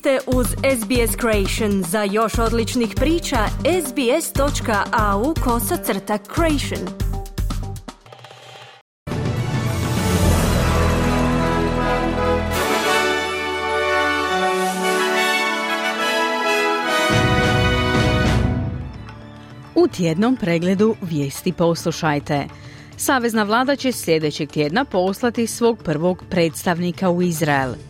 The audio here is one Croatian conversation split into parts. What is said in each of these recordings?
ste uz SBS Creation. Za još odličnih priča, sbs.au kosacrta creation. U tjednom pregledu vijesti poslušajte. Savezna vlada će sljedećeg tjedna poslati svog prvog predstavnika u Izrael –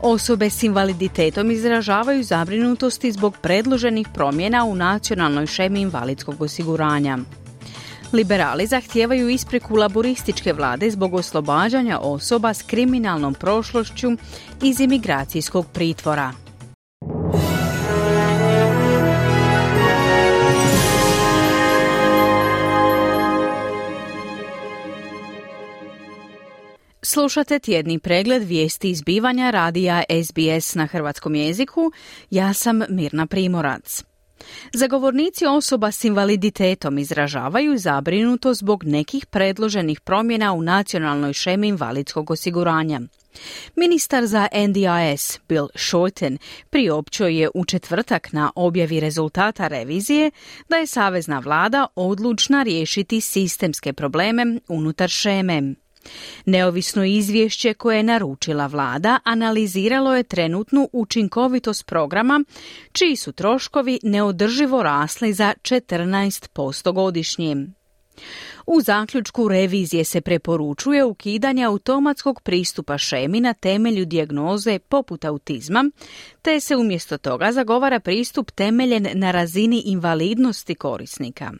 Osobe s invaliditetom izražavaju zabrinutosti zbog predloženih promjena u nacionalnoj šemi invalidskog osiguranja. Liberali zahtijevaju ispreku laborističke vlade zbog oslobađanja osoba s kriminalnom prošlošću iz imigracijskog pritvora. Slušate tjedni pregled vijesti izbivanja radija SBS na hrvatskom jeziku. Ja sam Mirna Primorac. Zagovornici osoba s invaliditetom izražavaju zabrinuto zbog nekih predloženih promjena u nacionalnoj šemi invalidskog osiguranja. Ministar za NDIS Bill Shorten priopćio je u četvrtak na objavi rezultata revizije da je savezna vlada odlučna riješiti sistemske probleme unutar šeme. Neovisno izvješće koje je naručila vlada analiziralo je trenutnu učinkovitost programa, čiji su troškovi neodrživo rasli za 14% godišnje. U zaključku revizije se preporučuje ukidanje automatskog pristupa šemi na temelju dijagnoze poput autizma, te se umjesto toga zagovara pristup temeljen na razini invalidnosti korisnika.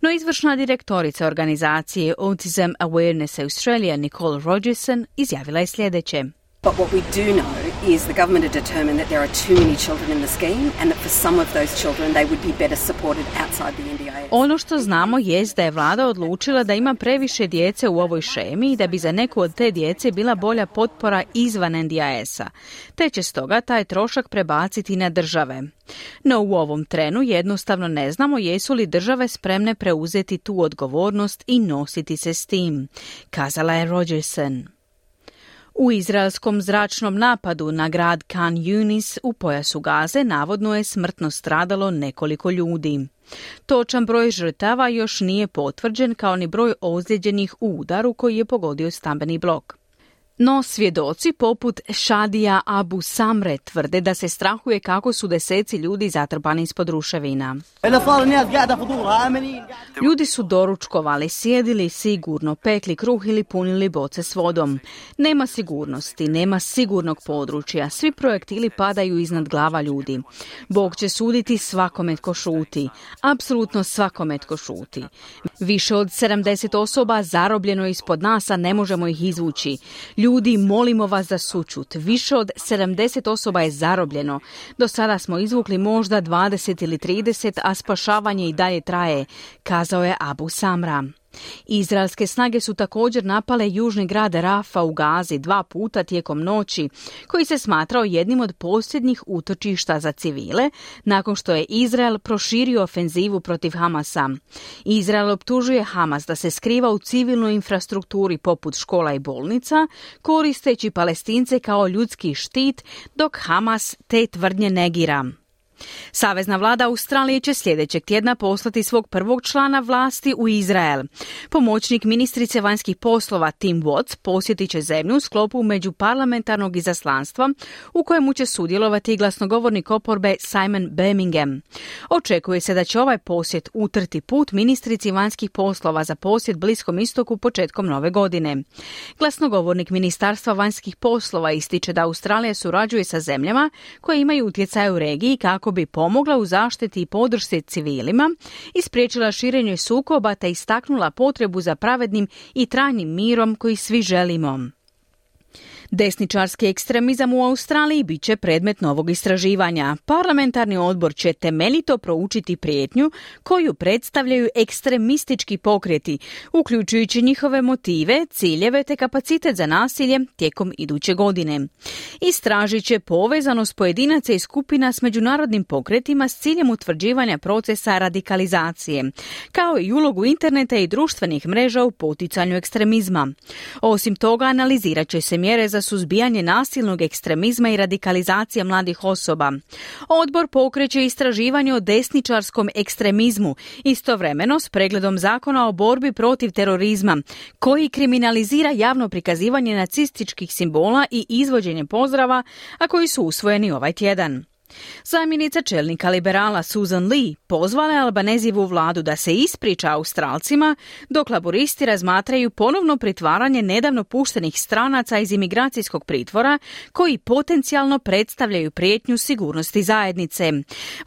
No izvršna direktorica organizacije Autism Awareness Australia Nicole Rogerson izjavila je sljedeće. But what we do know is the government had determined that there are too many children in the scheme and that for some of those children they would be better supported outside the NDIS. Ono što znamo jest da je vlada odlučila da ima previše djece u ovoj šemi i da bi za neku od te djece bila bolja potpora izvan NDIS-a, te će stoga taj trošak prebaciti na države. No u ovom trenu jednostavno ne znamo jesu li države spremne preuzeti tu odgovornost i nositi se s tim, kazala je Rogerson. U izraelskom zračnom napadu na grad Khan Yunis u pojasu Gaze navodno je smrtno stradalo nekoliko ljudi. Točan broj žrtava još nije potvrđen kao ni broj ozlijeđenih u udaru koji je pogodio stambeni blok. No svjedoci poput Šadija Abu Samre tvrde da se strahuje kako su deseci ljudi zatrpani ispod ruševina. Ljudi su doručkovali, sjedili sigurno, pekli kruh ili punili boce s vodom. Nema sigurnosti, nema sigurnog područja, svi projektili padaju iznad glava ljudi. Bog će suditi svakome tko šuti, apsolutno svakome tko šuti. Više od 70 osoba zarobljeno ispod nas, a ne možemo ih izvući. Ljudi, molimo vas za sučut. Više od 70 osoba je zarobljeno. Do sada smo izvukli možda 20 ili 30, a spašavanje i dalje traje, kazao je Abu Samra. Izraelske snage su također napale južni grad Rafa u Gazi dva puta tijekom noći, koji se smatrao jednim od posljednjih utočišta za civile, nakon što je Izrael proširio ofenzivu protiv Hamasa. Izrael optužuje Hamas da se skriva u civilnoj infrastrukturi poput škola i bolnica, koristeći palestince kao ljudski štit, dok Hamas te tvrdnje negira. Savezna vlada Australije će sljedećeg tjedna poslati svog prvog člana vlasti u Izrael. Pomoćnik ministrice vanjskih poslova Tim Watts posjetit će zemlju u sklopu međuparlamentarnog izaslanstva u kojemu će sudjelovati glasnogovornik oporbe Simon Birmingham. Očekuje se da će ovaj posjet utrti put ministrici vanjskih poslova za posjet Bliskom istoku početkom nove godine. Glasnogovornik Ministarstva vanjskih poslova ističe da Australija surađuje sa zemljama koje imaju utjecaj u regiji kako kako bi pomogla u zaštiti i podršci civilima i spriječila širenje sukoba te istaknula potrebu za pravednim i trajnim mirom koji svi želimo. Desničarski ekstremizam u Australiji bit će predmet novog istraživanja. Parlamentarni odbor će temeljito proučiti prijetnju koju predstavljaju ekstremistički pokreti, uključujući njihove motive, ciljeve te kapacitet za nasilje tijekom iduće godine. Istražit će povezanost pojedinaca i skupina s međunarodnim pokretima s ciljem utvrđivanja procesa radikalizacije, kao i ulogu interneta i društvenih mreža u poticanju ekstremizma. Osim toga, analizirat će se mjere za za suzbijanje nasilnog ekstremizma i radikalizacije mladih osoba. Odbor pokreće istraživanje o desničarskom ekstremizmu, istovremeno s pregledom zakona o borbi protiv terorizma, koji kriminalizira javno prikazivanje nacističkih simbola i izvođenje pozdrava, a koji su usvojeni ovaj tjedan. Zamjenica čelnika liberala Susan Lee pozvala je Albanezivu vladu da se ispriča Australcima, dok laboristi razmatraju ponovno pritvaranje nedavno puštenih stranaca iz imigracijskog pritvora koji potencijalno predstavljaju prijetnju sigurnosti zajednice.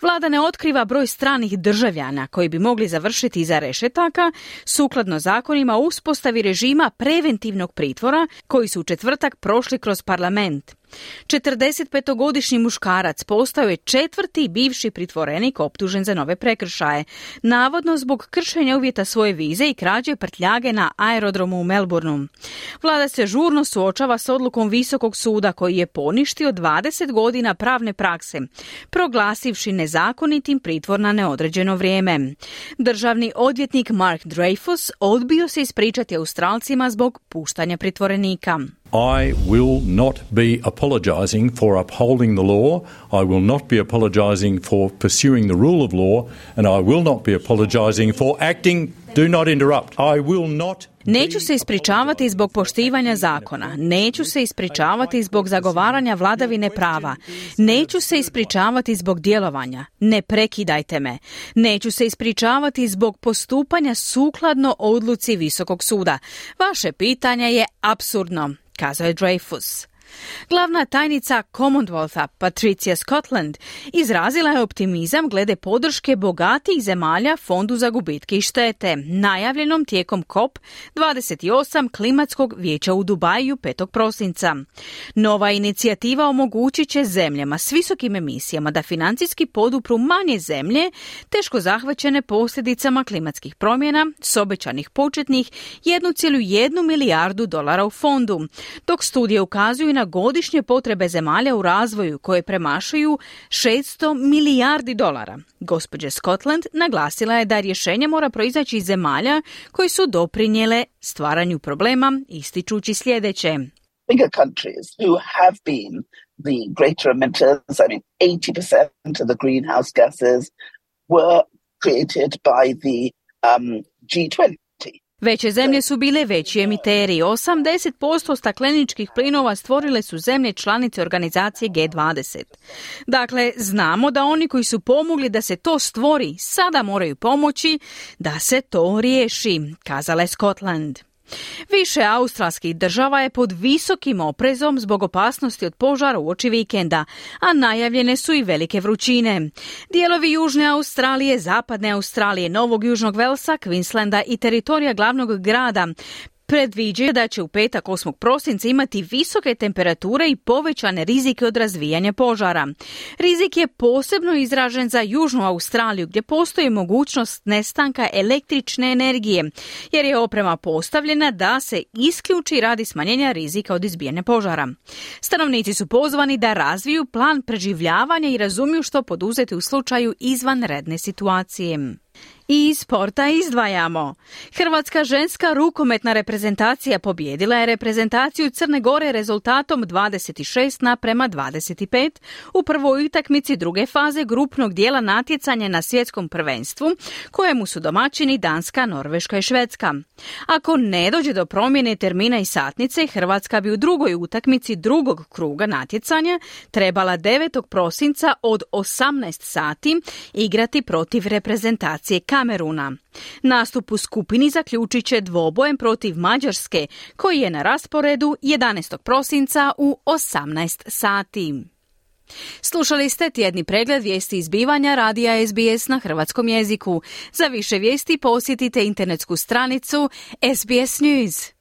Vlada ne otkriva broj stranih državljana koji bi mogli završiti iza rešetaka sukladno zakonima o uspostavi režima preventivnog pritvora koji su u četvrtak prošli kroz parlament. 45-godišnji muškarac postao je četvrti bivši pritvorenik optužen za nove prekršaje, navodno zbog kršenja uvjeta svoje vize i krađe prtljage na aerodromu u Melbourneu. Vlada se žurno suočava s odlukom Visokog suda koji je poništio 20 godina pravne prakse, proglasivši nezakonitim pritvor na neodređeno vrijeme. Državni odvjetnik Mark Dreyfus odbio se ispričati Australcima zbog puštanja pritvorenika. I will not be apologising for upholding the law. I will not be apologising for pursuing the rule of law. And I will not be apologising for acting. Do not interrupt. I will not Neću se ispričavati zbog poštivanja zakona, neću se ispričavati zbog zagovaranja vladavine prava, neću se ispričavati zbog djelovanja, ne prekidajte me, neću se ispričavati zbog postupanja sukladno odluci Visokog suda. Vaše pitanje je absurdno kazao je Dreyfus. Glavna tajnica Commonwealtha Patricia Scotland izrazila je optimizam glede podrške bogatih zemalja Fondu za gubitke i štete, najavljenom tijekom COP28 klimatskog vijeća u Dubaju 5. prosinca. Nova inicijativa omogućit će zemljama s visokim emisijama da financijski podupru manje zemlje teško zahvaćene posljedicama klimatskih promjena s obećanih početnih 1,1 milijardu dolara u fondu, dok studije ukazuju na godišnje potrebe zemalja u razvoju koje premašuju 600 milijardi dolara. Gospođa Scotland naglasila je da rješenje mora proizaći iz zemalja koji su doprinjele stvaranju problema, ističući sljedeće. Bigger countries who have been the greater emitters, I mean 80% of the greenhouse gases were created by the um, G20. Veće zemlje su bile veći emiteri. 80% stakleničkih plinova stvorile su zemlje članice organizacije G20. Dakle, znamo da oni koji su pomogli da se to stvori sada moraju pomoći da se to riješi, kazala je Scotland. Više australskih država je pod visokim oprezom zbog opasnosti od požara u oči vikenda, a najavljene su i velike vrućine. Dijelovi Južne Australije, Zapadne Australije, Novog Južnog Velsa, Queenslanda i teritorija glavnog grada predviđaju da će u petak 8. prosinca imati visoke temperature i povećane rizike od razvijanja požara. Rizik je posebno izražen za Južnu Australiju gdje postoji mogućnost nestanka električne energije jer je oprema postavljena da se isključi radi smanjenja rizika od izbijanja požara. Stanovnici su pozvani da razviju plan preživljavanja i razumiju što poduzeti u slučaju izvanredne situacije. I iz sporta izdvajamo. Hrvatska ženska rukometna reprezentacija pobjedila je reprezentaciju Crne Gore rezultatom 26 na prema 25 u prvoj utakmici druge faze grupnog dijela natjecanja na svjetskom prvenstvu, kojemu su domaćini Danska, Norveška i Švedska. Ako ne dođe do promjene termina i satnice, Hrvatska bi u drugoj utakmici drugog kruga natjecanja trebala 9. prosinca od 18 sati igrati protiv reprezentacije Kameruna. Nastup u skupini zaključit će dvobojem protiv Mađarske, koji je na rasporedu 11. prosinca u 18 sati. Slušali ste tjedni pregled vijesti izbivanja radija SBS na hrvatskom jeziku. Za više vijesti posjetite internetsku stranicu SBS News.